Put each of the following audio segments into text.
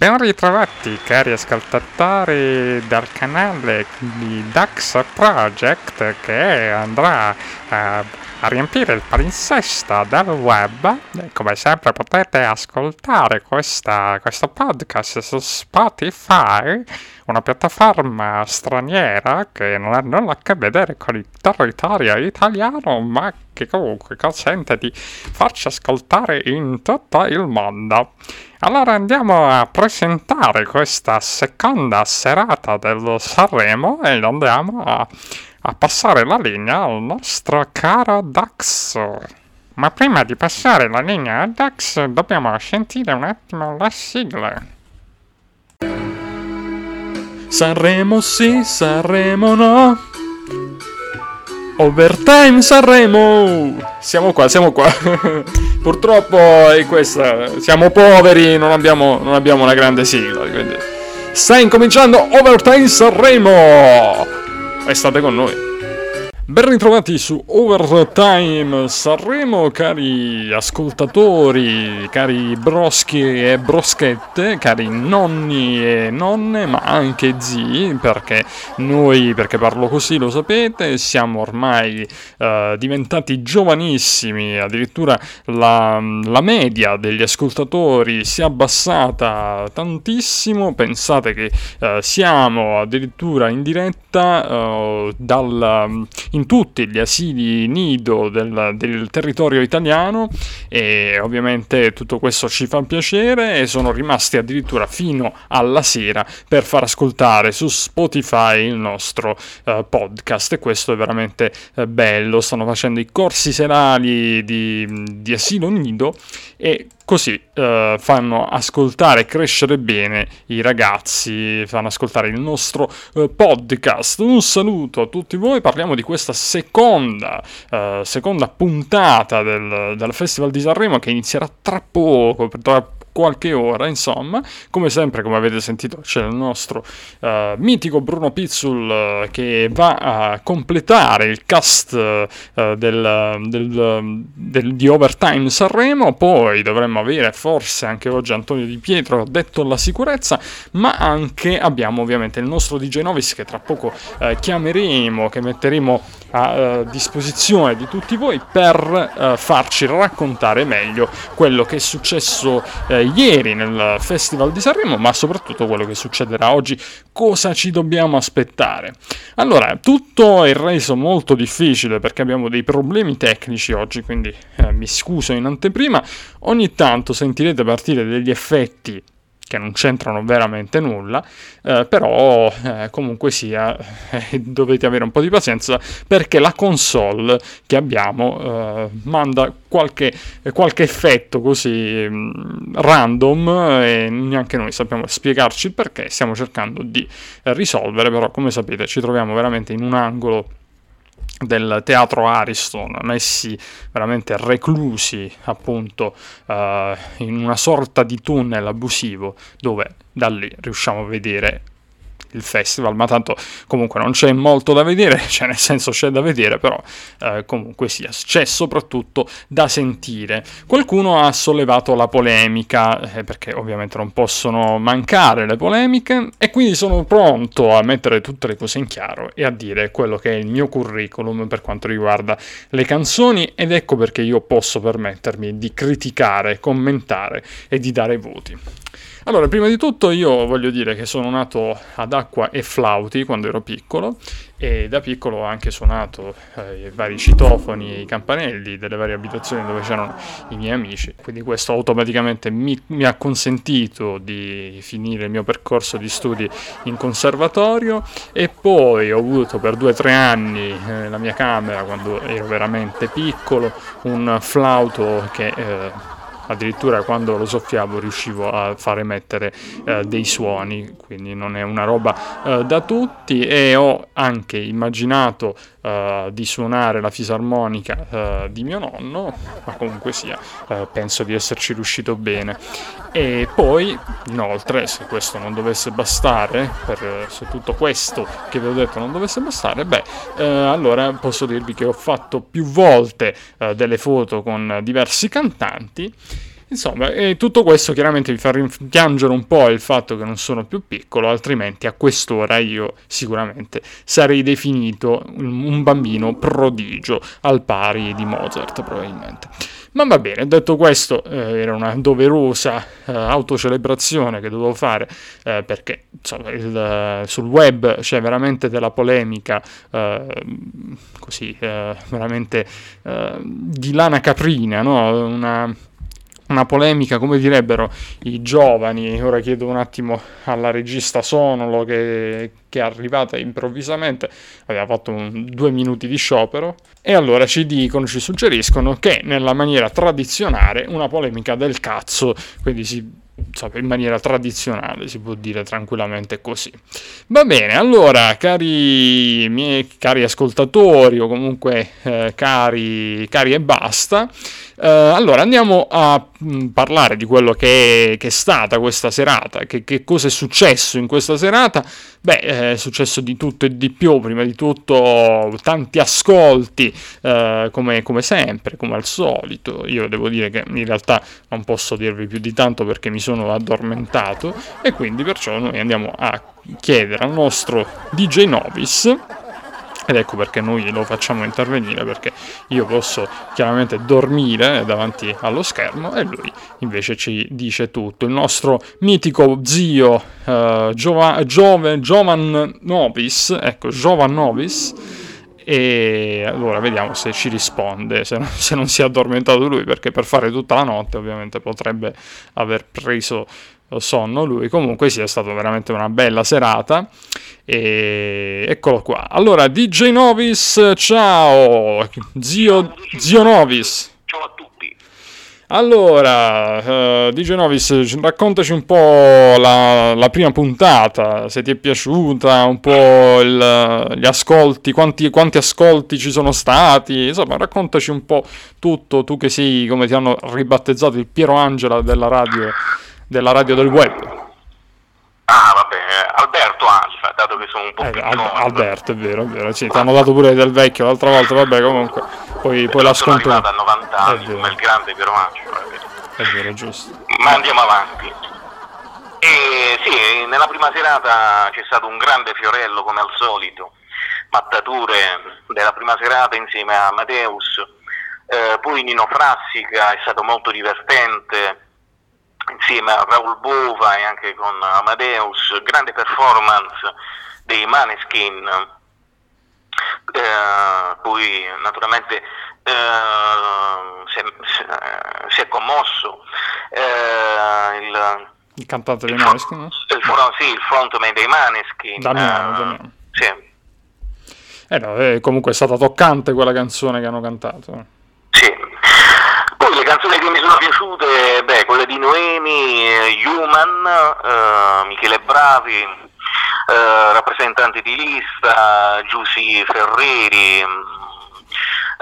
Ben ritrovati cari ascoltatori del canale di Dax Project che andrà a, a riempire il palinsesto del web. Come sempre potete ascoltare questa, questo podcast su Spotify, una piattaforma straniera che non ha nulla a che vedere con il territorio italiano, ma che comunque consente di farci ascoltare in tutto il mondo. Allora andiamo a presentare questa seconda serata dello Sanremo e andiamo a, a passare la linea al nostro caro Dax. Ma prima di passare la linea a Dax dobbiamo sentire un attimo la sigla. Sanremo sì, Sanremo no. Overtime Sanremo! Siamo qua, siamo qua. Purtroppo è questa. Siamo poveri, non abbiamo, non abbiamo una grande sigla. Quindi. Sta incominciando Overtime Sanremo! E state con noi. Ben ritrovati su Overtime. Sanremo, cari ascoltatori, cari broschi e broschette, cari nonni e nonne, ma anche zii, perché noi, perché parlo così, lo sapete, siamo ormai uh, diventati giovanissimi, addirittura la, la, media degli ascoltatori si è abbassata tantissimo, pensate che uh, siamo addirittura in diretta uh, dal... In in tutti gli asili nido del, del, territorio italiano e ovviamente tutto questo ci fa piacere e sono rimasti addirittura fino alla sera per far ascoltare su Spotify il nostro uh, podcast. E questo è veramente uh, bello, stanno facendo i corsi serali di, di asilo nido e così uh, fanno ascoltare e crescere bene i ragazzi, fanno ascoltare il nostro uh, podcast. Un saluto a tutti voi, parliamo di questa seconda, uh, seconda puntata del, del Festival di Sanremo che inizierà tra poco, tra qualche ora, insomma. Come sempre, come avete sentito, c'è il nostro uh, mitico Bruno Pizzul uh, che va a completare il cast uh, del, del, del, di Overtime Sanremo. Poi dovremmo avere forse anche oggi Antonio Di Pietro, detto la sicurezza, ma anche abbiamo ovviamente il nostro DJ Novis che tra poco chiameremo, che metteremo a disposizione di tutti voi per farci raccontare meglio quello che è successo ieri nel Festival di Sanremo, ma soprattutto quello che succederà oggi, cosa ci dobbiamo aspettare. Allora, tutto è reso molto difficile perché abbiamo dei problemi tecnici oggi, quindi eh, mi scuso in anteprima, ogni tanto sentirete partire degli effetti che non c'entrano veramente nulla, eh, però eh, comunque sia eh, dovete avere un po' di pazienza perché la console che abbiamo eh, manda qualche, qualche, effetto così mm, random e neanche noi sappiamo spiegarci il perché, stiamo cercando di risolvere, però come sapete ci troviamo veramente in un angolo del teatro Ariston, messi veramente reclusi appunto uh, in una sorta di tunnel abusivo dove da lì riusciamo a vedere il festival, ma tanto comunque non c'è molto da vedere, cioè nel senso c'è da vedere, però eh, comunque sia, c'è soprattutto da sentire. Qualcuno ha sollevato la polemica, eh, perché ovviamente non possono mancare le polemiche, e quindi sono pronto a mettere tutte le cose in chiaro e a dire quello che è il mio curriculum per quanto riguarda le canzoni, ed ecco perché io posso permettermi di criticare, commentare e di dare voti. Allora, prima di tutto io voglio dire che sono nato ad acqua e flauti quando ero piccolo e da piccolo ho anche suonato eh, i vari citofoni e i campanelli delle varie abitazioni dove c'erano i miei amici, quindi questo automaticamente mi, mi ha consentito di finire il mio percorso di studi in conservatorio e poi ho avuto per due o tre anni eh, nella mia camera quando ero veramente piccolo un flauto che... Eh, addirittura quando lo soffiavo riuscivo a far emettere eh, dei suoni, quindi non è una roba eh, da tutti. E ho anche immaginato eh, di suonare la fisarmonica eh, di mio nonno, ma comunque sia, eh, penso di esserci riuscito bene. E poi, inoltre, se questo non dovesse bastare, per, se tutto questo che vi ho detto non dovesse bastare, beh, eh, allora posso dirvi che ho fatto più volte delle foto con diversi cantanti Insomma, e tutto questo chiaramente mi fa rimpiangere un po' il fatto che non sono più piccolo, altrimenti a quest'ora io sicuramente sarei definito un bambino prodigio al pari di Mozart probabilmente. Ma va bene, detto questo, eh, era una doverosa eh, autocelebrazione che dovevo fare eh, perché insomma, il, sul web c'è veramente della polemica eh, così, eh, veramente eh, di lana caprina, no? una una polemica, come direbbero i giovani. Ora chiedo un attimo alla regista Sonolo che, che è arrivata improvvisamente, aveva fatto un, due minuti di sciopero, e allora ci dicono, ci suggeriscono che nella maniera tradizionale una polemica del cazzo, quindi si in maniera tradizionale, si può dire tranquillamente così. Va bene, allora, cari miei cari ascoltatori o comunque eh, cari, cari e basta, eh, allora andiamo a mm, parlare di quello che è, che è, stata questa serata, che, che cosa è successo in questa serata. Beh, è successo di tutto e di più, prima di tutto tanti ascolti, eh, come, come, sempre, come al solito. Io devo dire che in realtà non posso dirvi più di tanto perché mi sono addormentato e quindi perciò noi andiamo a chiedere al nostro DJ Novis ed ecco perché noi lo facciamo intervenire, perché io posso chiaramente dormire davanti allo schermo e lui invece ci dice tutto. Il nostro mitico zio uh, Giova, Giove, Giovan Novis, ecco, Giovan Novis, e allora vediamo se ci risponde, se non, se non si è addormentato lui, perché per fare tutta la notte ovviamente potrebbe aver preso sonno lui. Comunque sì, è stata veramente una bella serata. E eccolo qua. Allora, DJ Novis, ciao! Zio, zio Novis. Allora, uh, DJ Novis, raccontaci un po' la, la, prima puntata, se ti è piaciuta, un po' il, gli ascolti, quanti, quanti, ascolti ci sono stati, insomma, raccontaci un po' tutto, tu che sei, come ti hanno ribattezzato, il Piero Angela della radio della radio del web. Ah, vabbè, Alberto Alfa, dato che sono un po' eh, più Al- Alberto, è vero, è vero. Sì, ti hanno dato pure del vecchio l'altra volta, vabbè, comunque. Poi, poi la sconto. Sono a 90 anni, come il grande Piero Angelo. È vero, giusto. Ma andiamo avanti. E sì, nella prima serata c'è stato un grande fiorello, come al solito. Mattature della prima serata insieme a Amadeus. Eh, poi Nino Frassica è stato molto divertente insieme a Raul Bova e anche con Amadeus, grande performance dei Maneskin, eh, poi naturalmente eh, si, è, si, è, commosso eh, il, il, cantante dei Maneskin? Il, sì, il frontman dei Maneskin. Damiano, Damiano. Sì. Eh no, eh, comunque è stata toccante quella canzone che hanno cantato. Sì. Poi le canzoni che mi sono piaciute, beh, quelle di Noemi, eh, Human, eh, Michele Bravi, eh, rappresentanti di lista, Giussi Ferreri,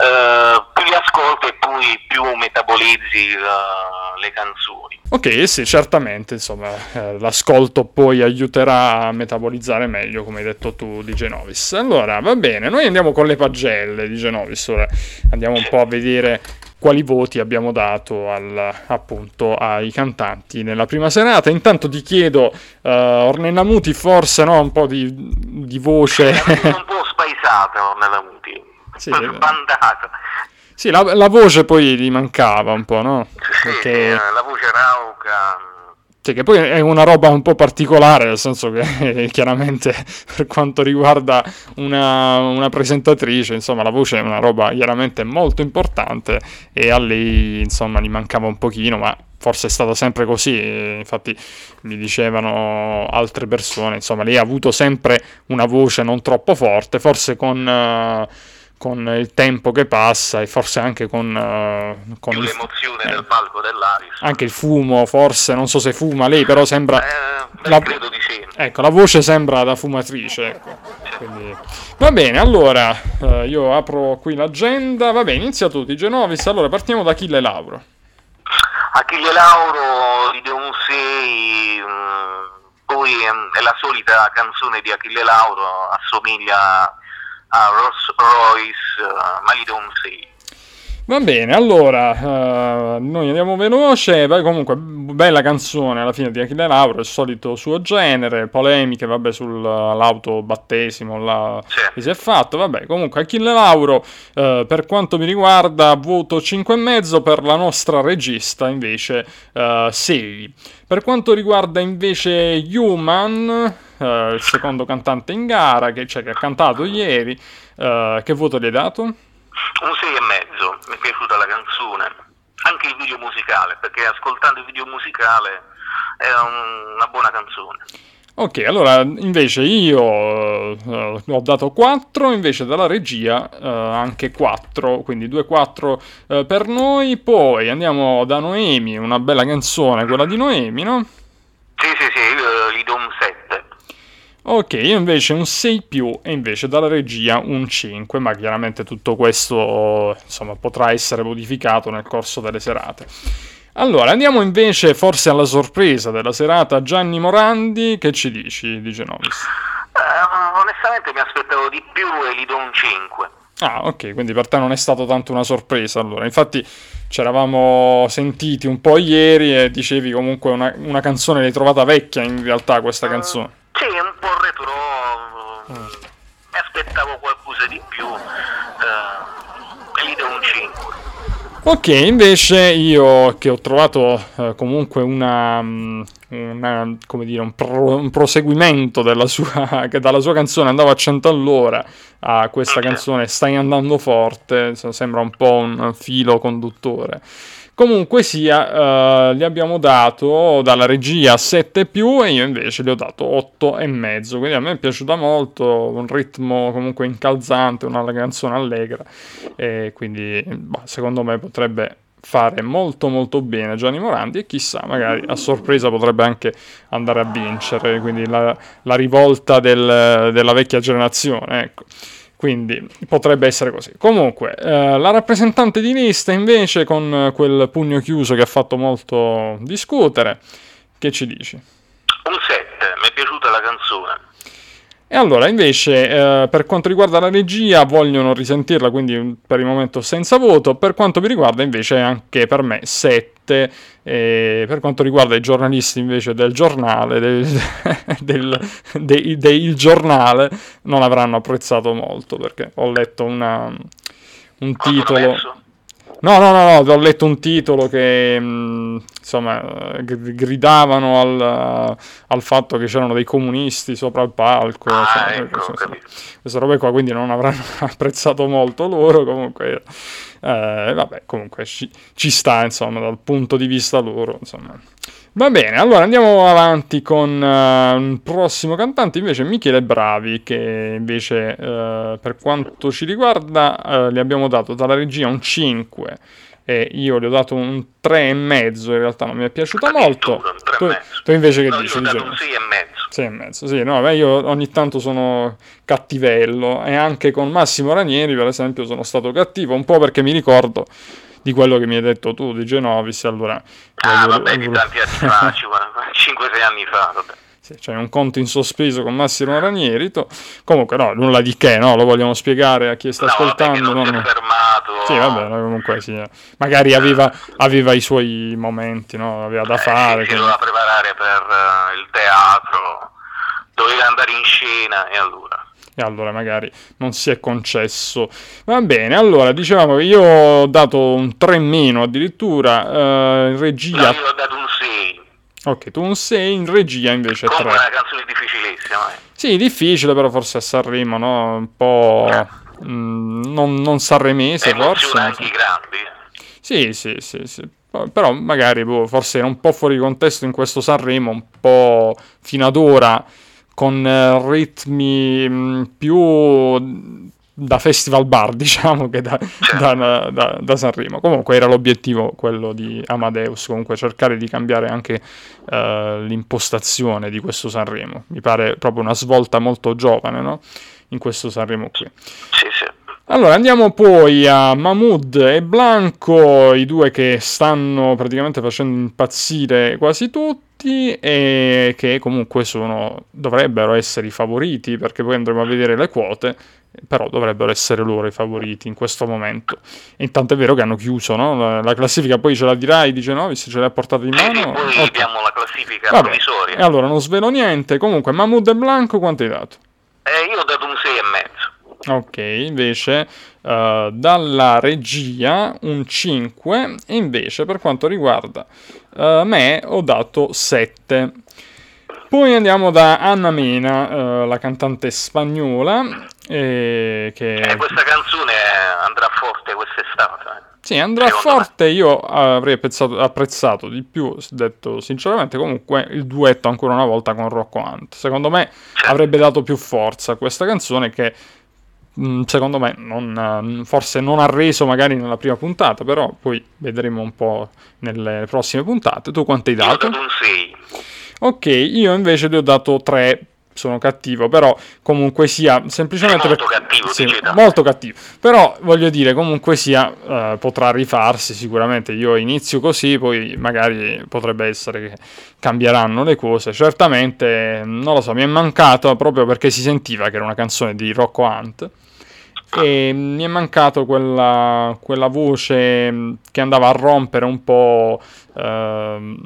eh, più li ascolti e poi più metabolizzi uh, le canzoni. Ok, sì, certamente, insomma, eh, l'ascolto poi aiuterà a metabolizzare meglio, come hai detto tu, di Genovis. Allora, va bene, noi andiamo con le pagelle di Genovis, ora andiamo un po' a vedere quali voti abbiamo dato al, appunto ai cantanti nella prima serata. Intanto ti chiedo, uh, Ornella Muti, forse no, un po' di, di voce. un po' spaesata Ornella Muti, sì, sbandata. Sì, la, la, voce poi gli mancava un po', no? Sì, Perché... la voce rauca cioè, che poi è una roba un po' particolare, nel senso che chiaramente per quanto riguarda una, una, presentatrice, insomma, la voce è una roba chiaramente molto importante e a lei, insomma, gli mancava un pochino, ma forse è stata sempre così, infatti mi dicevano altre persone, insomma, lei ha avuto sempre una voce non troppo forte, forse con... Uh, con il tempo che passa e forse anche con, uh, con il, l'emozione eh, del palco dell'Aris. Anche il fumo, forse, non so se fuma lei, però sembra... Eh, la, credo di sì. Ecco, la voce sembra da fumatrice. Ecco. Quindi, va bene, allora uh, io apro qui l'agenda. Va bene, inizia tutti, Genovis. Allora partiamo da Achille Lauro. Achille Lauro di Deum 6, mm, poi um, è la solita canzone di Achille Lauro, assomiglia a Rolls Royce, uh, ma gli do un 6. Va bene, allora, uh, noi andiamo veloce, beh, comunque bella canzone alla fine di Achille Lauro, il solito suo genere, polemiche, vabbè, sull'auto battesimo la, Sì. che si è fatto, vabbè, comunque Achille Lauro, eh, per quanto mi riguarda, voto 5,5 per la nostra regista, invece eh, 6. Per quanto riguarda invece Human, il secondo cantante in gara, che, cioè, che ha cantato ieri, che voto gli hai dato? Un 6 e mezzo, mi è piaciuta la canzone, anche il video musicale, perché ascoltando il video musicale è un- una buona canzone. Ok, allora invece io eh, ho dato 4, invece dalla regia eh, anche 4, quindi 2-4 eh, per noi. Poi andiamo da Noemi, una bella canzone, quella di Noemi, no? Sì, sì, sì, io gli do un 7. Ok, io invece un 6 più e invece dalla regia un 5, ma chiaramente tutto questo insomma potrà essere modificato nel corso delle serate. Allora, andiamo invece forse alla sorpresa della serata Gianni Morandi, che ci dici di Genovis? Eh, onestamente mi aspettavo di più e gli do un 5. Ah, ok, quindi per te non è stato tanto una sorpresa allora. Infatti ci eravamo sentiti un po' ieri e dicevi comunque una, una canzone l'hai trovata vecchia in realtà questa canzone. Sì, un po' retro, mi aspettavo qualcosa di più eh, e gli do un 5. Ok, invece io che ho trovato eh, comunque una, mm, una- come dire, un, pro- un proseguimento della sua, che dalla sua canzone andava a 100 all'ora a questa canzone Stai andando forte, sembra un po' un filo conduttore. Comunque sia, eh, gli abbiamo dato dalla regia 7 più e io invece gli ho dato 8 e mezzo. Quindi a me è piaciuta molto, un ritmo comunque incalzante, una canzone allegra. E quindi bah, secondo me potrebbe fare molto molto bene Gianni Morandi e chissà, magari a sorpresa potrebbe anche andare a vincere. Quindi la, la rivolta del- della vecchia generazione, ecco. Quindi potrebbe essere così. Comunque, eh, la rappresentante di lista invece con eh, quel pugno chiuso che ha fatto molto discutere, che ci dici? Un 7, mi è piaciuta la canzone. E allora, invece, eh, per quanto riguarda la regia, vogliono risentirla, quindi mm, per il momento senza voto. Per quanto mi riguarda, invece, anche per me 7. E per quanto riguarda i giornalisti, invece, del giornale, del, del, dei- dei- il giornale, non avranno apprezzato molto perché ho letto una, un Quanto l'ho titolo. No, no, no, no, ho letto un titolo che mh, insomma eh, gr- gridavano al, al fatto che c'erano dei comunisti sopra il palco. Ah, insomma, ecco, queste- capito. queste robe qua, quindi non avranno apprezzato molto loro. Comunque, eh, vabbè, comunque ci, ci sta, insomma, dal punto di vista loro, insomma. Va bene, allora andiamo avanti con eh, un prossimo cantante, invece Michele Bravi, che invece eh, per quanto ci riguarda eh, gli abbiamo dato dalla regia un 5 e io gli ho dato un 3,5, in realtà non mi è piaciuta molto. Tu, tu invece che No, dici? io ho dato un 6 e mezzo. Sì e mezzo, sì, no, beh, io ogni tanto sono cattivello e anche con Massimo Ranieri, per esempio, sono stato cattivo, un po' perché mi ricordo di quello che mi hai detto tu di Genovis, allora... Ah, voglio- vabbè, di voglio- tanti anni fa, 5-6 anni fa, vabbè. C'è un conto in sospeso con Massimo Ranieri, to- comunque no, nulla di che, no, lo vogliamo spiegare a chi sta No, vabbè, ascoltando. non si no, è no. fermato. Sì, vabbè, comunque sì, eh. magari aveva, aveva i suoi momenti, no, aveva da Eh, fare. sì, quindi- doveva preparare per eh, il teatro, doveva andare in scena e allora. E allora magari non si è concesso. Va bene, allora dicevamo che io ho dato un 3 meno addirittura, eh, in No, regia... io ho dato un 6. Ok, tu un 6, in regia invece 3. Comunque è una canzone difficilissima. eh. Sì, difficile però forse a Sanremo, no? Un po'... mm, non, non sanremese forse. Emoziona non anche i grandi. eh. Sì, sì, sì, sì. Però magari boh, forse era un po' fuori contesto in questo Sanremo, un po' fino ad ora con eh, ritmi mh, più da festival bar, diciamo, che da, da- da- da Sanremo. Comunque era l'obiettivo quello di Amadeus, comunque cercare di cambiare anche eh, l'impostazione di questo Sanremo. Mi pare proprio una svolta molto giovane, no? In questo Sanremo qui. Sì, sì. Allora andiamo poi a Mahmood e Blanco, i due che stanno praticamente facendo impazzire quasi tutti. Tutti e che comunque sono, dovrebbero essere i favoriti perché poi andremo a vedere le quote però dovrebbero essere loro i favoriti in questo momento. Intanto è vero che hanno chiuso no? la, la, classifica, poi ce la dirai di Genovis, se ce l'hai portata in mano. Sì, poi okay. abbiamo la classifica Vabbè. provvisoria. E allora non svelo niente, comunque Mahmoud e Blanco quanto hai dato? Eh, io ho dato un 6,5. Ok, invece uh, dalla regia un 5 e invece per quanto riguarda uh, me ho dato 7. Poi andiamo da Anna Mena, uh, la cantante spagnola. Eh, che... eh, questa canzone andrà forte quest'estate. Eh. Sì, andrà Secondo forte. Me. Io avrei apprezzato, apprezzato, di più, detto sinceramente. Comunque, il duetto ancora una volta con Rocco Hunt. Secondo me certo. avrebbe dato più forza a questa canzone che. Mm, secondo me non, forse non ha reso magari nella prima puntata, però poi vedremo un po' nelle prossime puntate. Tu quanto hai dato? Io ho dato un 6. Ok, io invece gli ho dato 3 sono cattivo, però comunque sia semplicemente molto per... cattivo, sì, molto cattivo. Però voglio dire, comunque sia eh, potrà rifarsi sicuramente. Io inizio così, poi magari potrebbe essere che cambieranno le cose. Certamente, non lo so, mi è mancato proprio perché si sentiva che era una canzone di Rocco Hunt e mi è mancato quella, quella voce che andava a rompere un po' eh,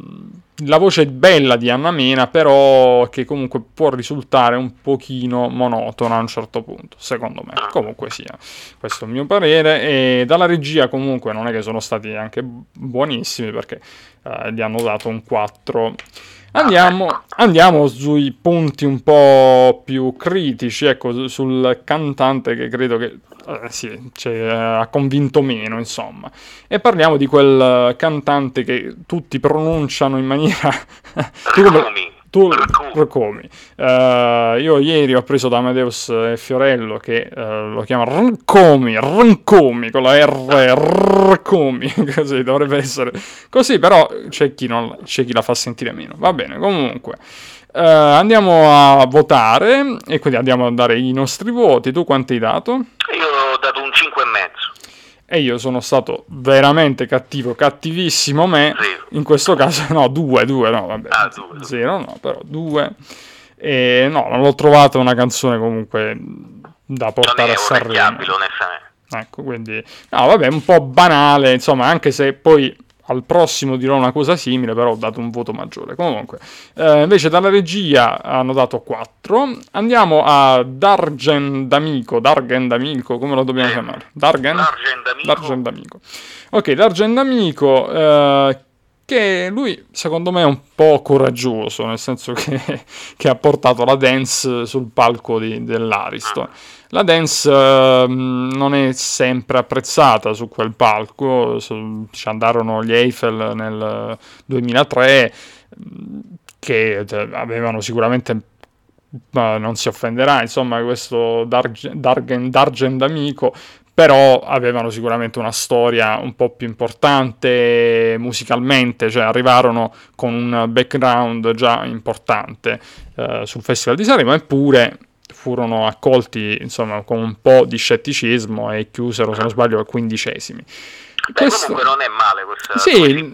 la voce bella di Anna Mena, però che comunque può risultare un pochino monotona a un certo punto, secondo me. Comunque sia, questo è il mio parere. E dalla regia comunque non è che sono stati anche buonissimi perché eh, gli hanno dato un 4. Andiamo, andiamo, sui punti un po' più critici, ecco, sul cantante che credo che eh, sì, cioè, ha convinto meno, insomma. E parliamo di quel cantante che tutti pronunciano in maniera... come... Tu Rcomi. Uh, io ieri ho preso da Amadeus e Fiorello che uh, lo chiama Rcomi, Rcomi con la R, Rcomi, così dovrebbe essere così, però c'è chi, non, c'è chi la fa sentire meno. Va bene, comunque. Uh, andiamo a votare e quindi andiamo a dare i nostri voti. Tu quanti hai dato? Io ho dato un 5,5 e io sono stato veramente cattivo, cattivissimo me, sì. in questo caso no, due, due, no, vabbè, ah, due, zero no, però due, e no, non l'ho trovata una canzone comunque da portare a Sanremo. onestamente. Ecco, quindi, no, vabbè, un po' banale, insomma, anche se poi al prossimo dirò una cosa simile, però ho dato un voto maggiore. Comunque, eh, invece dalla regia hanno dato 4. Andiamo a Dargen D'Amico, Dargen D'Amico, come lo dobbiamo chiamare? Dargen? Dargen D'Amico. Dargen D'Amico. Ok, Dargen D'Amico, eh, che lui secondo me è un po' coraggioso, nel senso che, che ha portato la dance sul palco di, dell'Ariston. La dance uh, non è sempre apprezzata su quel palco, ci andarono gli Eiffel nel 2003 che avevano sicuramente ma non si offenderà, insomma, questo Dargen, Dargen, Dargen d'amico, però avevano sicuramente una storia un po' più importante musicalmente, cioè arrivarono con un background già importante uh, sul Festival di Sanremo, eppure furono accolti insomma con un po' di scetticismo e chiusero se non sbaglio a quindicesimi. Beh, Questo... comunque non è male questa sì,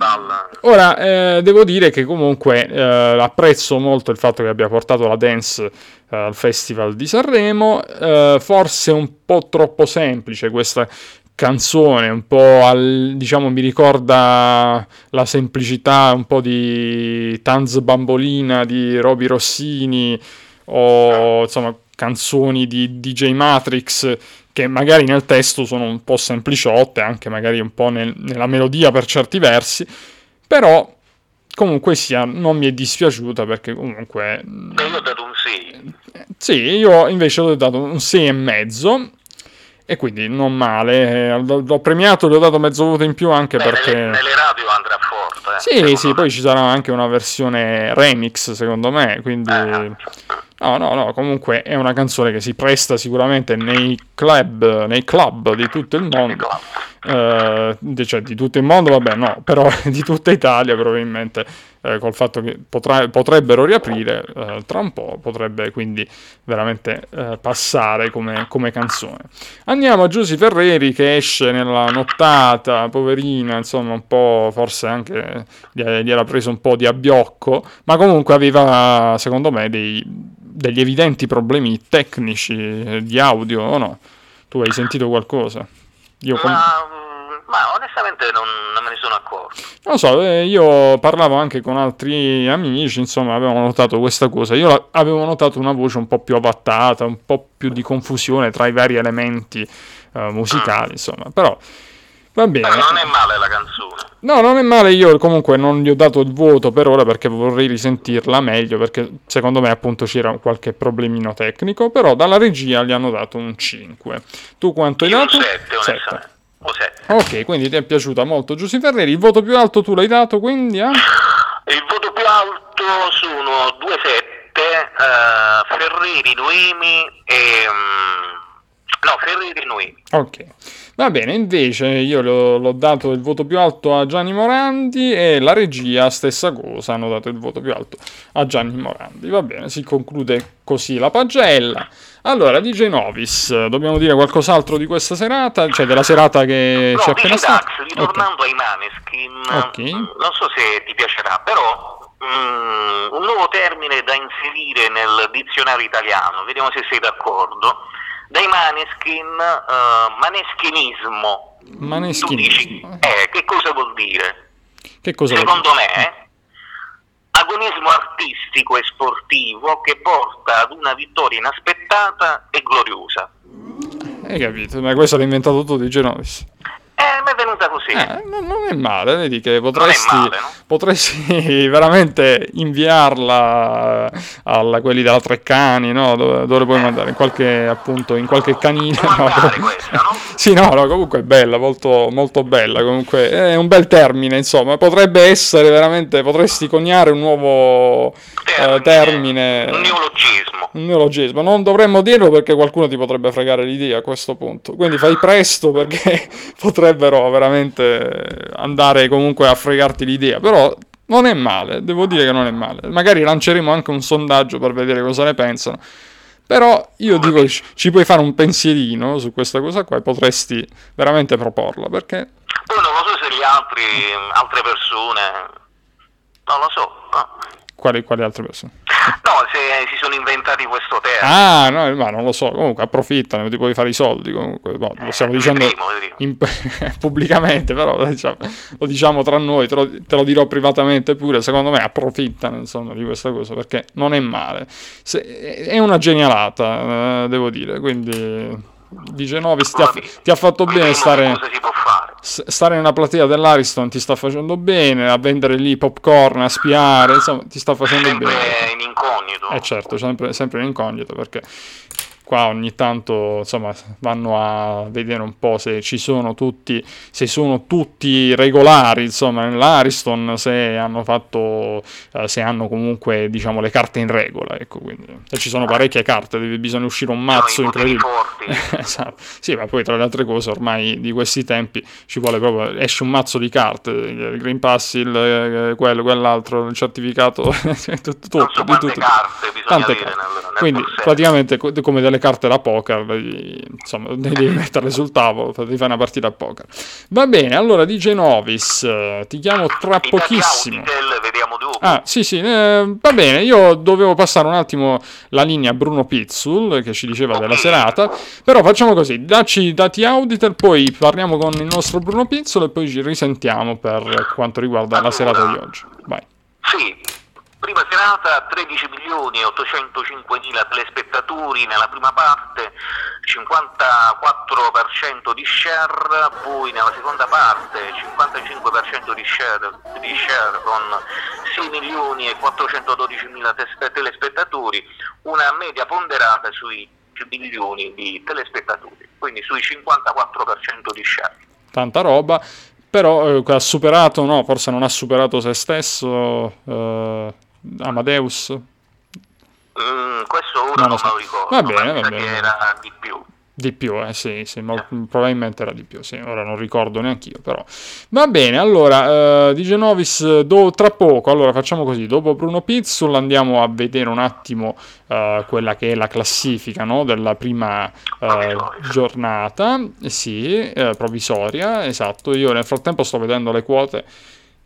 ora eh, devo dire che comunque eh, apprezzo molto il fatto che abbia portato la dance eh, al Festival di Sanremo. Eh, forse un po' troppo semplice questa canzone un po' al, diciamo mi ricorda la semplicità un po' di Tanz Bambolina di Roby Rossini o insomma canzoni di DJ Matrix che magari nel testo sono un po' sempliciotte, anche magari un po' nel, nella melodia per certi versi, però comunque sia non mi è dispiaciuta perché comunque... Io ho dato un 6. Sì, io invece ho dato un 6 e mezzo e quindi non male, l'ho premiato, gli ho dato mezzo voto in più anche Beh, perché... Nelle, nelle radio andrà forte. Eh, sì, sì, me. poi ci sarà anche una versione remix secondo me, quindi... Eh. No, no, no, comunque è una canzone che si presta sicuramente nei club, nei club di tutto il mondo. Uh, cioè di tutto il mondo, vabbè, no, però di tutta Italia probabilmente eh, col fatto che potrà, potrebbero riaprire eh, tra un po', potrebbe quindi veramente eh, passare come, come, canzone. Andiamo a Giusy Ferreri che esce nella nottata, poverina, insomma un po' forse anche gli, gli era preso un po' di abbiocco, ma comunque aveva secondo me dei, degli evidenti problemi tecnici eh, di audio o no? Tu hai sentito qualcosa? Io com- ma onestamente non, non, me ne sono accorto. Non lo so, eh, io parlavo anche con altri amici, insomma, avevano notato questa cosa. Io avevo notato una voce un po' più avattata, un po' più di confusione tra i vari elementi uh, musicali, mm. insomma, però va bene. Però non è male la canzone. No, non è male, io comunque non gli ho dato il voto per ora perché vorrei risentirla meglio, perché secondo me appunto c'era qualche problemino tecnico, però dalla regia gli hanno dato un 5. Tu quanto hai dato? Un 7, onestamente. Ok, quindi ti è piaciuta molto Giussi Ferreri. Il voto più alto tu l'hai dato quindi a? Il voto più alto sono 2-7, uh, eh, Ferreri, Noemi e... Um, no, Ferreri Noemi. Ok. Va bene, invece io l'ho, l'ho, dato il voto più alto a Gianni Morandi e la regia stessa cosa, hanno dato il voto più alto a Gianni Morandi. Va bene, si conclude così la pagella. Allora, DJ Novis, dobbiamo dire qualcos'altro di questa serata? Cioè della serata che no, c'è appena stata? ritornando okay. ai Maneskin, okay. non so se ti piacerà, però mm, un nuovo termine da inserire nel dizionario italiano, vediamo se sei d'accordo. Dai Maneskin, uh, maneschinismo. Maneschinismo. eh, che cosa vuol dire? Che cosa Secondo vuol dire? me agonismo artistico e sportivo che porta ad una vittoria inaspettata e gloriosa. Hai capito, ma questo l'hai inventato tu di Genovis. Eh, mi è venuta così. Eh, non è male, vedi che potresti, male, no? potresti veramente inviarla a quelli della Treccani, no? Dove, dove puoi mandare? In qualche, appunto, in qualche canina. No? Questa, no? sì, no, no, comunque è bella, molto, molto bella. Comunque è un bel termine, insomma. Potrebbe essere veramente, potresti coniare un nuovo termine. Eh, termine un neologismo. Un neologismo. Non dovremmo dirlo perché qualcuno ti potrebbe fregare l'idea a questo punto. Quindi fai presto perché potrebbe potrebbero veramente andare comunque a fregarti l'idea, però non è male, devo dire che non è male. Magari lanceremo anche un sondaggio per vedere cosa ne pensano. Però io dico, ci puoi fare un pensierino su questa cosa qua e potresti veramente proporla, perché... Poi non lo so se gli altri, altre persone, non lo so. No. Quali, quali altre persone? No, se si sono inventati questo termine. Ah, no, ma non lo so, comunque approfittano, ti puoi fare i soldi, comunque, no, lo stiamo dicendo in, pubblicamente, però diciamo, lo diciamo tra noi, te lo, te lo, dirò privatamente pure, secondo me approfittano insomma di questa cosa, perché non è male. Se, è una genialata, eh, devo dire, quindi... Dice Novis ti ha, ti ha fatto bene stare stare nella platea dell'Ariston ti sta facendo bene, a vendere lì popcorn, a spiare, insomma, ti sta facendo sempre bene. Sempre in incognito. Eh certo, sempre, sempre in incognito perché qua ogni tanto insomma vanno a vedere un po' se ci sono tutti se sono tutti regolari insomma nell'Ariston se hanno fatto eh, se hanno comunque diciamo le carte in regola ecco quindi e ci sono parecchie carte bisogna uscire un mazzo incredibile esatto. sì ma poi tra le altre cose ormai di questi tempi ci vuole proprio esce un mazzo di carte il Green Pass il eh, quello quell'altro il certificato tutto, tutto, di tutto. carte tante carte. Nel, nel quindi praticamente come delle le carte da poker, insomma, devi metterle sul tavolo, devi fare una partita a poker. Va bene, allora DJ Novis, eh, ti chiamo tra pochissimo. vediamo dopo. Ah, sì, sì, eh, va bene, io dovevo passare un attimo la linea Bruno Pizzul, che ci diceva okay. della serata, però facciamo così, dacci i dati Auditor, poi parliamo con il nostro Bruno Pizzul e poi ci risentiamo per quanto riguarda allora, la serata di oggi. Vai. Sì, Prima serata 13 milioni e 805 mila telespettatori nella prima parte, 54% di share, poi nella seconda parte 55% di share, di share con 6 milioni e 412 mila telespettatori, una media ponderata sui milioni di telespettatori, quindi sui 54% di share. Tanta roba, però eh, ha superato, no, forse non ha superato se stesso. Eh Amadeus? Mm, questo ora non, non so. lo ricordo. Va bene, va bene. era di più. Di più, eh, sì, sì, ma probabilmente era di più, sì, ora non ricordo neanche io, però. Va bene, allora, uh, di Genovis do, tra poco, allora facciamo così, dopo Bruno Pizzul andiamo a vedere un attimo uh, quella che è la classifica, no, della prima uh, giornata, sì, provvisoria, esatto, io nel frattempo sto vedendo le quote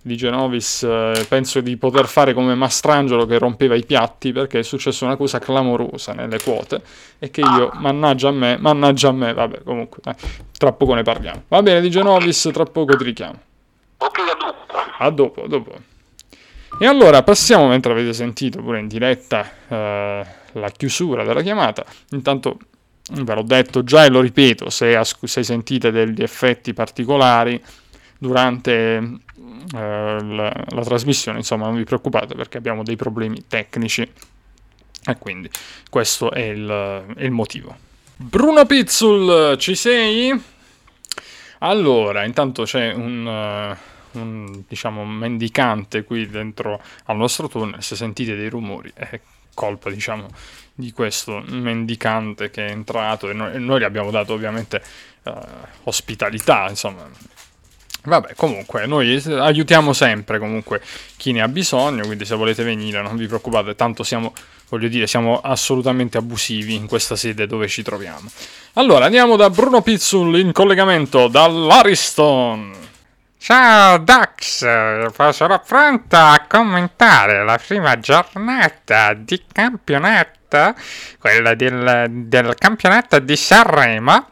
di Genovis eh, penso di poter fare come Mastrangelo che rompeva i piatti perché è successa una cosa clamorosa nelle quote e che io, mannaggia a me, mannaggia a me, vabbè comunque dai, tra poco ne parliamo. Va bene di Genovis, tra poco ti richiamo. Ok, a dopo. A dopo, a dopo. E allora passiamo, mentre avete sentito pure in diretta eh, la chiusura della chiamata, intanto ve l'ho detto già e lo ripeto, se, as- se sentite degli effetti particolari durante eh, la, la trasmissione, insomma non vi preoccupate perché abbiamo dei problemi tecnici e quindi questo è il, il motivo. Bruno Pizzul, ci sei? Allora, intanto c'è un, uh, un, diciamo, mendicante qui dentro al nostro tunnel, se sentite dei rumori è colpa, diciamo, di questo mendicante che è entrato e noi, noi gli abbiamo dato ovviamente uh, ospitalità, insomma, Vabbè, comunque, noi aiutiamo sempre comunque chi ne ha bisogno, quindi se volete venire non vi preoccupate, tanto siamo, voglio dire, siamo assolutamente abusivi in questa sede dove ci troviamo. Allora, andiamo da Bruno Pizzul in collegamento dall'Ariston. Ciao Dax, sono pronto a commentare la prima giornata di campionato, quella del, del campionato di Sanremo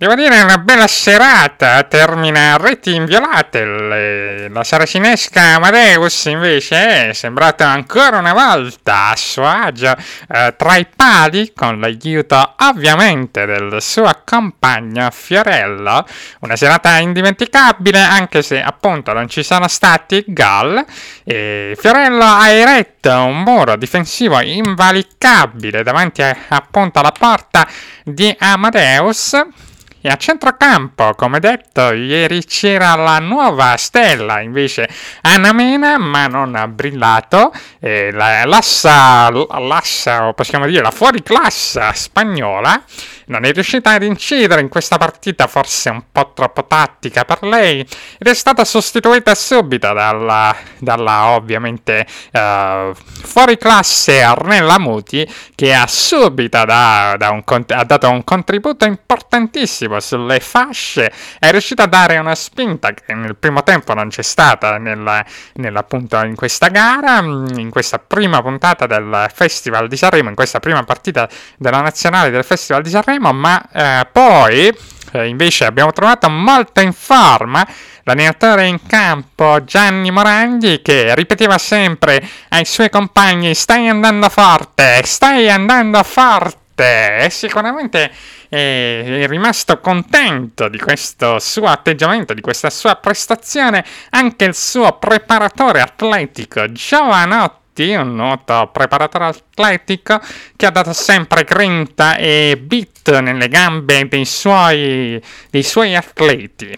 Devo dire una bella serata, termina reti inviolate. La saracinesca Amadeus invece è sembrata ancora una volta a suo agio eh, tra i pali con l'aiuto ovviamente del suo compagno Fiorello. Una serata indimenticabile anche se appunto non ci sono stati gol e Fiorello ha eretto un muro difensivo invalicabile davanti appunto alla porta di Amadeus e a centrocampo, come detto, ieri c'era la nuova stella, invece Anna Mena, ma non ha brillato. E la, l'assa, l'assa, possiamo dire la fuoriclassa spagnola, non è riuscita ad incidere in questa partita, forse un po' troppo tattica per lei, ed è stata sostituita subito dalla, dalla ovviamente uh, fuori classe Arnella Muti, che ha subito da, da un, ha dato un contributo importantissimo sulle fasce, è riuscita a dare una spinta che nel primo tempo non c'è stata nella, nella, appunto, in questa gara, in questa prima puntata del Festival di Sanremo, in questa prima partita della nazionale del Festival di Sanremo, ma eh, poi eh, invece abbiamo trovato molto in forma l'allenatore in campo Gianni Morandi che ripeteva sempre ai suoi compagni stai andando forte, stai andando forte e sicuramente è rimasto contento di questo suo atteggiamento, di questa sua prestazione anche il suo preparatore atletico Giovanotti un noto preparatore atletico che ha dato sempre grinta e beat nelle gambe dei suoi, dei suoi atleti.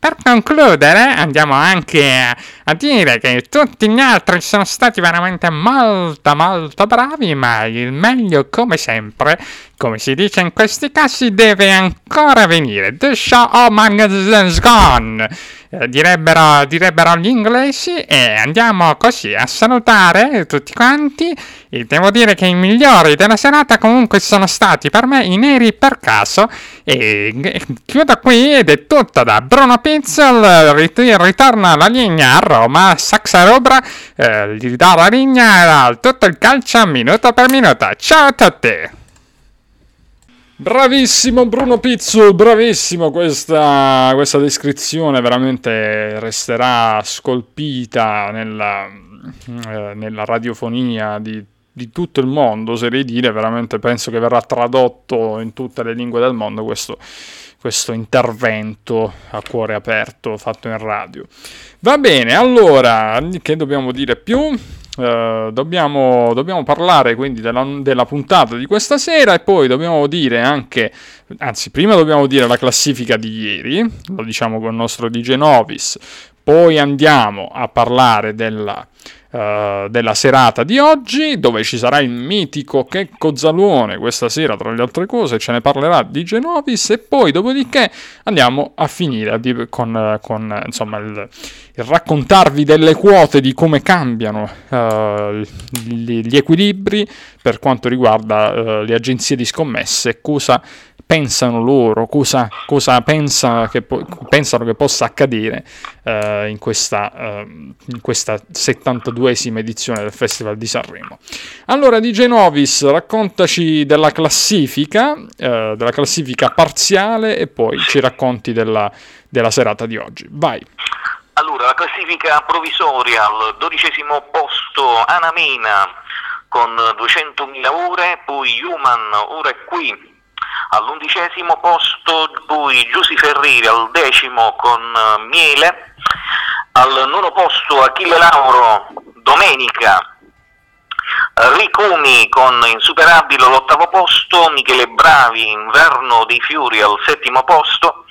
Per concludere, andiamo anche a, a, dire che tutti gli altri sono stati veramente molto molto bravi, ma il meglio, come sempre, come si dice in questi casi, deve ancora venire. The show is gone. Eh, direbbero, direbbero gli inglesi e andiamo così a salutare tutti quanti. E devo dire che i migliori della serata comunque sono stati per me i neri per caso. E, e chiudo qui ed è tutto da Bruno Pizzel rit- ritorna la linea a Roma Saxa Rubra. Eh, gli do la linea a tutto il calcio minuto per minuto. Ciao a tutti Bravissimo Bruno Pizzu, bravissimo questa, questa descrizione, veramente resterà scolpita nella, eh, nella radiofonia di, di, tutto il mondo, oserei dire, veramente penso che verrà tradotto in tutte le lingue del mondo questo, questo intervento a cuore aperto fatto in radio. Va bene, allora, che dobbiamo dire più? Uh, dobbiamo, dobbiamo, parlare quindi della, della, puntata di questa sera e poi dobbiamo dire anche, anzi prima dobbiamo dire la classifica di ieri, lo diciamo con il nostro DJ Novis, Poi andiamo a parlare della uh, della serata di oggi, dove ci sarà il mitico Checco Zalone. Questa sera, tra le altre cose, ce ne parlerà di Genovis e poi dopodiché andiamo a finire con, con insomma, il, il, raccontarvi delle quote, di come cambiano uh, gli, gli, equilibri per quanto riguarda uh, le agenzie di scommesse, cosa pensano loro, cosa, cosa pensa che po- pensano che possa accadere uh, in, questa, uh, in, questa, 72esima edizione del Festival di Sanremo. Allora, di Genovis, raccontaci della classifica, uh, della classifica parziale e poi ci racconti della, della serata di oggi. Vai. Allora, la classifica provvisoria al dodicesimo posto Anamena con 200.000 ore, poi Human ora è qui all'undicesimo posto poi Giussi Ferriri al decimo con uh, Miele, al nono posto Achille Lauro Domenica, Ricumi con Insuperabile all'ottavo posto, Michele Bravi Inverno dei Fiori al settimo posto,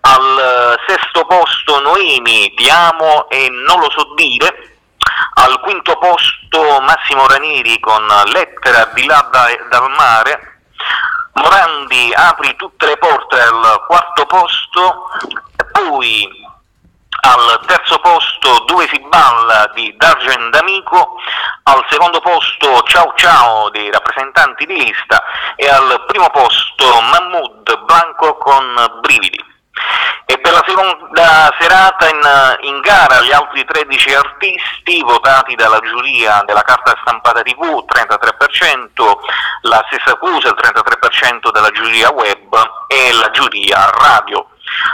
al uh, sesto posto Noemi Ti amo e non lo so dire, al quinto posto Massimo Ranieri con Lettera di là da, dal mare, Morandi apri tutte le porte al quarto posto, poi al terzo posto Dove si balla di Dargen D'Amico, al secondo posto Ciao Ciao dei rappresentanti di lista e al primo posto Mahmoud Blanco con Brividi. E per la seconda serata in, in, gara gli altri 13 artisti votati dalla giuria della carta stampata TV, 33%, la stessa accusa, il 33% della giuria web e la giuria radio.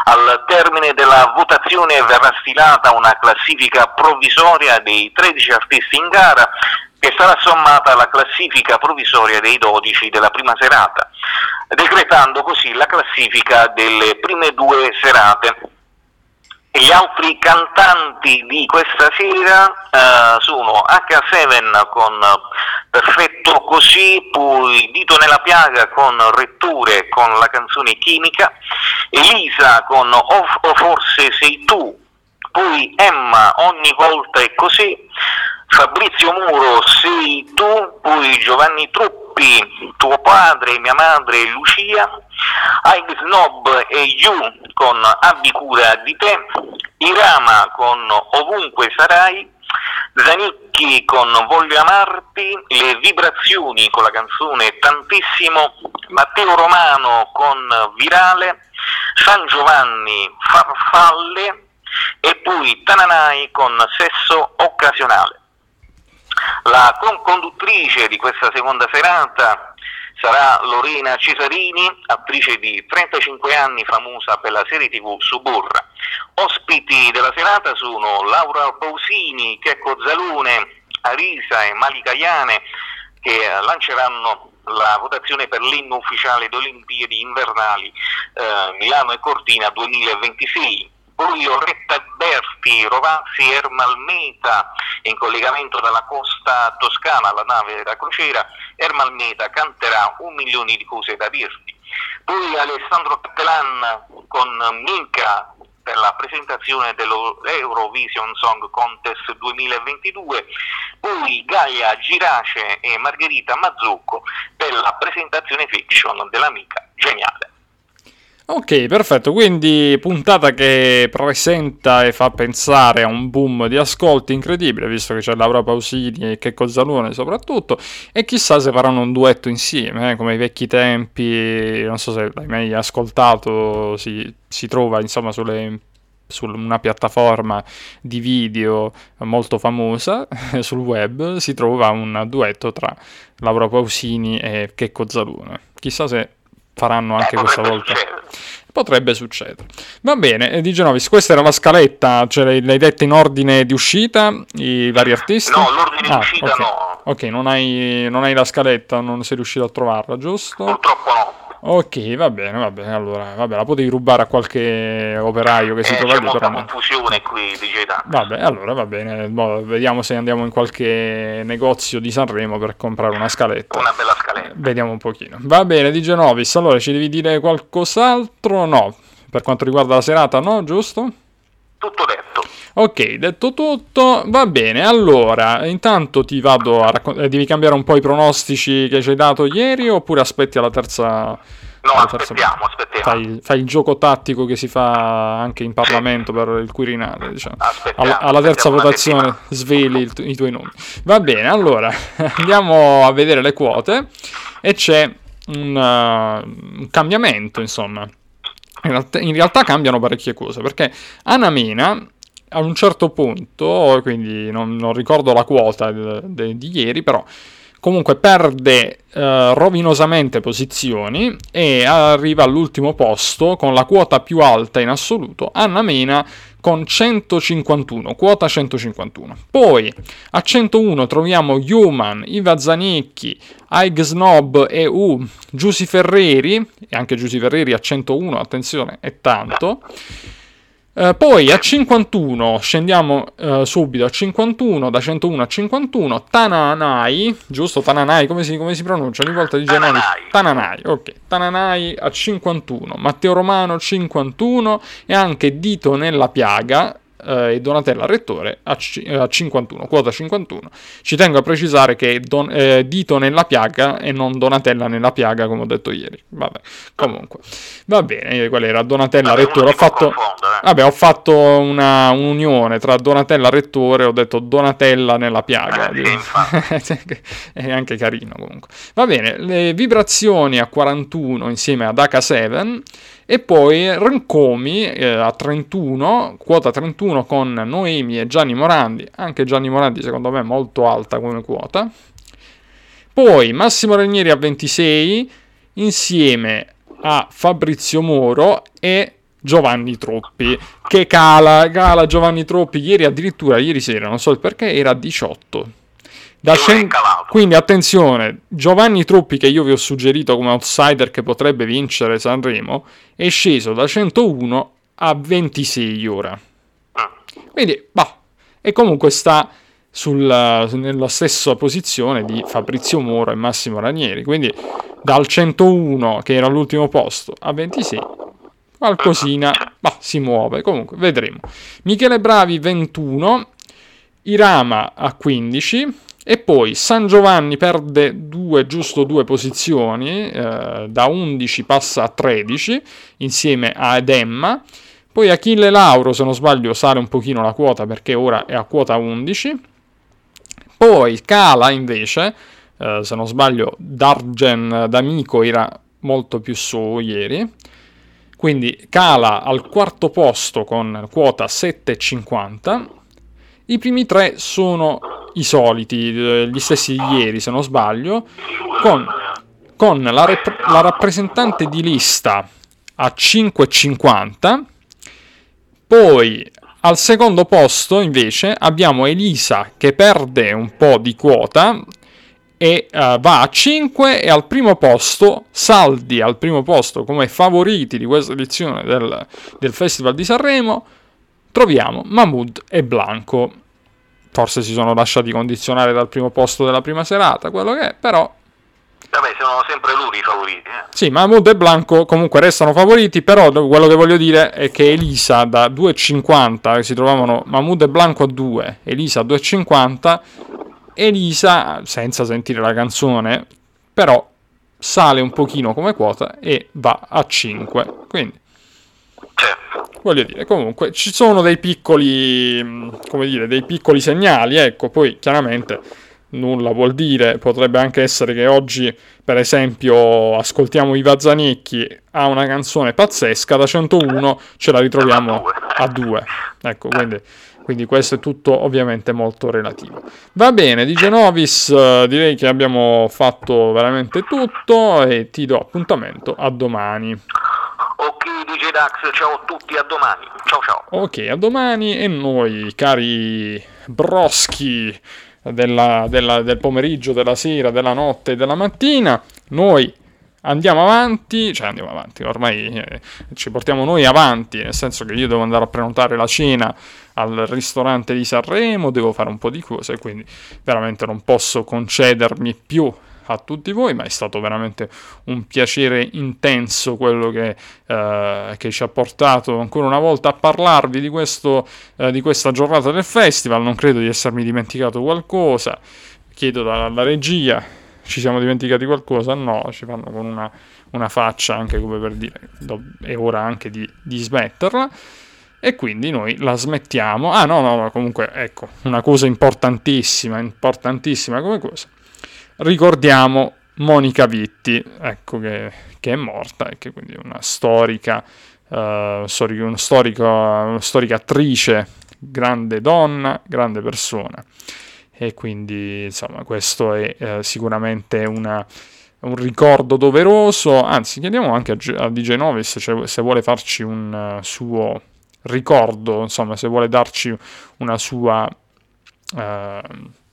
Al termine della votazione verrà stilata una classifica provvisoria dei 13 artisti in gara che sarà sommata alla classifica provvisoria dei 12 della prima serata, decretando così la classifica delle prime due serate. Gli altri cantanti di questa sera eh, sono H7 con Perfetto Così, poi Dito nella Piaga con Retture con la canzone Chimica, Elisa con o Forse Sei Tu, poi Emma Ogni Volta è Così, Fabrizio Muro sei tu, poi Giovanni Truppi, tuo padre, mia madre Lucia, Ike Snob e You con Abbi cura di te, Irama con Ovunque sarai, Zanicchi con Voglio amarti, Le vibrazioni con la canzone Tantissimo, Matteo Romano con Virale, San Giovanni Farfalle e poi Tananai con Sesso occasionale. La conduttrice di questa seconda serata sarà Lorena Cesarini, attrice di 35 anni famosa per la serie tv Suburra. Ospiti della serata sono Laura Pausini, Checco Zalone, Arisa e Malika Iane che lanceranno la votazione per l'inno ufficiale delle Olimpiadi invernali eh, Milano e Cortina 2026. Poi Oretta Berti, Rovazzi, Ermalmeta, in collegamento dalla costa toscana alla nave da crociera, Ermalmeta canterà un milione di cose da dirti. Poi Alessandro Cattelan con Minca per la presentazione dell'Eurovision Song Contest 2022, poi Gaia Girace e Margherita Mazzucco per la presentazione fiction dell'amica geniale. Ok, perfetto, quindi puntata che presenta e fa pensare a un boom di ascolti incredibile, visto che c'è Laura Pausini e Checco Zalone soprattutto, e chissà se faranno un duetto insieme, eh, come ai vecchi tempi, non so se l'hai mai ascoltato, si, si trova insomma sulle su una piattaforma di video molto famosa sul web si trova un duetto tra Laura Pausini e Checco Zalone. Chissà se faranno anche eh, questa volta. Succedere. Potrebbe succedere. Va bene, eh, di Genovis, questa era la scaletta, ce l'hai, l'hai detta in ordine di uscita, i vari artisti? No, l'ordine ah, di uscita okay. no. Ok, non hai, non hai la scaletta, non sei riuscito a trovarla, giusto? Purtroppo no. Ok, va bene, va bene. Allora, vabbè, la potevi rubare a qualche operaio che eh, si trova lì. C'è molta confusione qui, dice Vabbè, allora va bene. Boh, vediamo se andiamo in qualche negozio di Sanremo per comprare una scaletta. Una bella scaletta. Vediamo un pochino. Va bene, di Genovis. Allora, ci devi dire qualcos'altro? No. Per quanto riguarda la serata, no, giusto? Tutto detto. Ok, detto tutto, va bene. Allora, intanto ti vado a raccontare. Devi cambiare un po' i pronostici che ci hai dato ieri oppure aspetti alla terza No, alla terza aspettiamo, aspettiamo. Fai, fai il gioco tattico che si fa anche in Parlamento per il Quirinale, diciamo. Alla, alla terza votazione sveli il i tuoi nomi. Va bene, allora andiamo a vedere le quote e c'è un, uh, un cambiamento, insomma. In realtà, in realtà cambiano parecchie cose perché Anamena a un certo punto, quindi non, non ricordo la quota de- de- di ieri, però comunque perde eh, rovinosamente posizioni e arriva all'ultimo posto con la quota più alta in assoluto, Anna Mena con 151, quota 151. Poi a 101 troviamo Human, Iva Zanicchi, Aig Snob EU, Giussi Ferreri, e anche Giussi Ferreri a 101, attenzione, è tanto. Eh, poi a 51 scendiamo eh, subito a 51, da 101 a 51, Tananai, giusto Tananai, come si, come si pronuncia? Ogni volta dice Tananai. Tananai, ok, Tananai a 51, Matteo Romano 51 e anche Dito nella piaga eh, e Donatella Rettore a, ci- eh, a 51, quota 51. Ci tengo a precisare che è Don- eh, Dito nella piaga e non Donatella nella piaga come ho detto ieri. Vabbè, comunque, va bene, eh, quella era Donatella Vabbè, Rettore. Ho fatto... eh. Vabbè, ho fatto una un'unione tra Donatella Rettore e ho detto Donatella nella piaga. È anche carino comunque. Va bene, le vibrazioni a 41 insieme ad H7 e poi Rancomi eh, a 31, quota 31 con Noemi e Gianni Morandi. Anche Gianni Morandi secondo me è molto alta come quota. Poi Massimo Ranieri a 26 insieme a Fabrizio Moro e Giovanni Troppi che cala, cala Giovanni Troppi ieri addirittura ieri sera non so il perché era a 18 da E quindi attenzione Giovanni Troppi che io vi ho suggerito come outsider che potrebbe vincere Sanremo è sceso da 101 a 26 ora Mm. quindi, bah, e comunque sta sul- nella stessa posizione di Fabrizio Moro e Massimo Ranieri. Quindi dal 101, che era all'ultimo posto, a 26, qualcosina bah, si muove. Comunque, vedremo. Michele Bravi 21, Irama a 15. E poi San Giovanni perde due, giusto due posizioni, eh, da 11 passa a 13 insieme a Edemma. Poi Achille Lauro, se non sbaglio, sale un pochino la quota perché ora è a quota 11. Poi cala invece, eh, se non sbaglio, Dargen D'Amico era molto più su ieri. Quindi cala al quarto posto con quota 7,50. I primi tre sono i soliti, eh, gli stessi di ieri se non sbaglio, con, con la, rep- la rappresentante di lista a 5,50. Poi al secondo posto invece abbiamo Elisa che perde un po' di quota e eh, va a 5 e al primo posto Saldi al primo posto come favoriti di questa edizione del, del Festival di Sanremo troviamo Mahmood e Blanco forse si sono lasciati condizionare dal primo posto della prima serata quello che è però Vabbè, sono sempre loro i favoriti. Eh. sì, Mahmood e Blanco comunque restano favoriti, però quello che voglio dire è che Elisa da 2,50, si trovavano Mahmood e Blanco a 2, Elisa a 2,50, Elisa, senza sentire la canzone, però sale un pochino come quota e va a 5, quindi. Voglio dire, comunque ci sono dei piccoli, mh, come dire, dei piccoli segnali, ecco, poi chiaramente nulla vuol dire, potrebbe anche essere che oggi, per esempio, ascoltiamo Iva Zanicchi, ha una canzone pazzesca, da 101 ce la ritroviamo a 2, ecco, quindi, quindi questo è tutto ovviamente molto relativo. Va bene, di Genovis eh, direi che abbiamo fatto veramente tutto e ti do appuntamento a domani. Ok, Dax, ciao a tutti, a domani. Ciao ciao. Ok, a domani e noi, cari broschi della- della- del pomeriggio, della sera, della notte e della mattina, noi andiamo avanti, cioè andiamo avanti, ormai eh, ci portiamo noi avanti, nel senso che io devo andare a prenotare la cena al ristorante di Sanremo, devo fare un po' di cose, quindi veramente non posso concedermi più a tutti voi, ma è stato veramente un piacere intenso quello che, eh, che ci ha portato ancora una volta a parlarvi di, questo, eh, di questa giornata del festival. Non credo di essermi dimenticato qualcosa. Chiedo alla regia, ci siamo dimenticati qualcosa? No, ci fanno con una, una faccia anche come per dire è ora anche di, di smetterla e quindi noi la smettiamo. Ah no, no, comunque ecco, una cosa importantissima, importantissima come cosa. Ricordiamo Monica Vitti, ecco che, che è morta che quindi è una storica, uh, storica, una, storica, una storica attrice, grande donna, grande persona. E quindi insomma questo è uh, sicuramente una, un ricordo doveroso, anzi chiediamo anche a, a DJ Novis se, se vuole farci un uh, suo ricordo, insomma, se vuole darci una sua... Uh,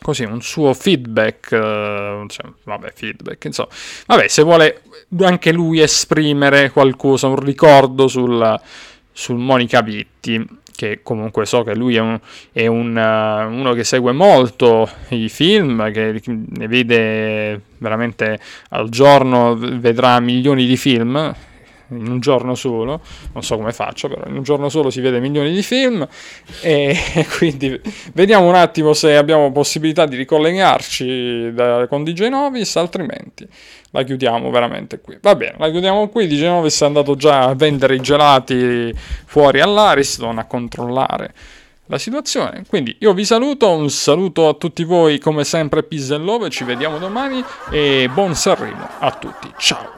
così, un suo feedback, uh, cioè, vabbè, feedback, insomma, vabbè, se vuole anche lui esprimere qualcosa, un ricordo sul, sul Monica Vitti, che comunque so che lui è, un, è un, uh, uno che segue molto i film, che ne vede veramente al giorno, vedrà milioni di film, in un giorno solo, non so come faccio, però in un giorno solo si vede milioni di film e quindi vediamo un attimo se abbiamo possibilità di ricollegarci da, con DJ Novis, altrimenti la chiudiamo veramente qui. Va bene, la chiudiamo qui, DJ Novis è andato già a vendere i gelati fuori all'Ariston, a controllare la situazione. Quindi io vi saluto, un saluto a tutti voi come sempre, peace and love, ci vediamo domani e buon Sanremo a tutti, ciao!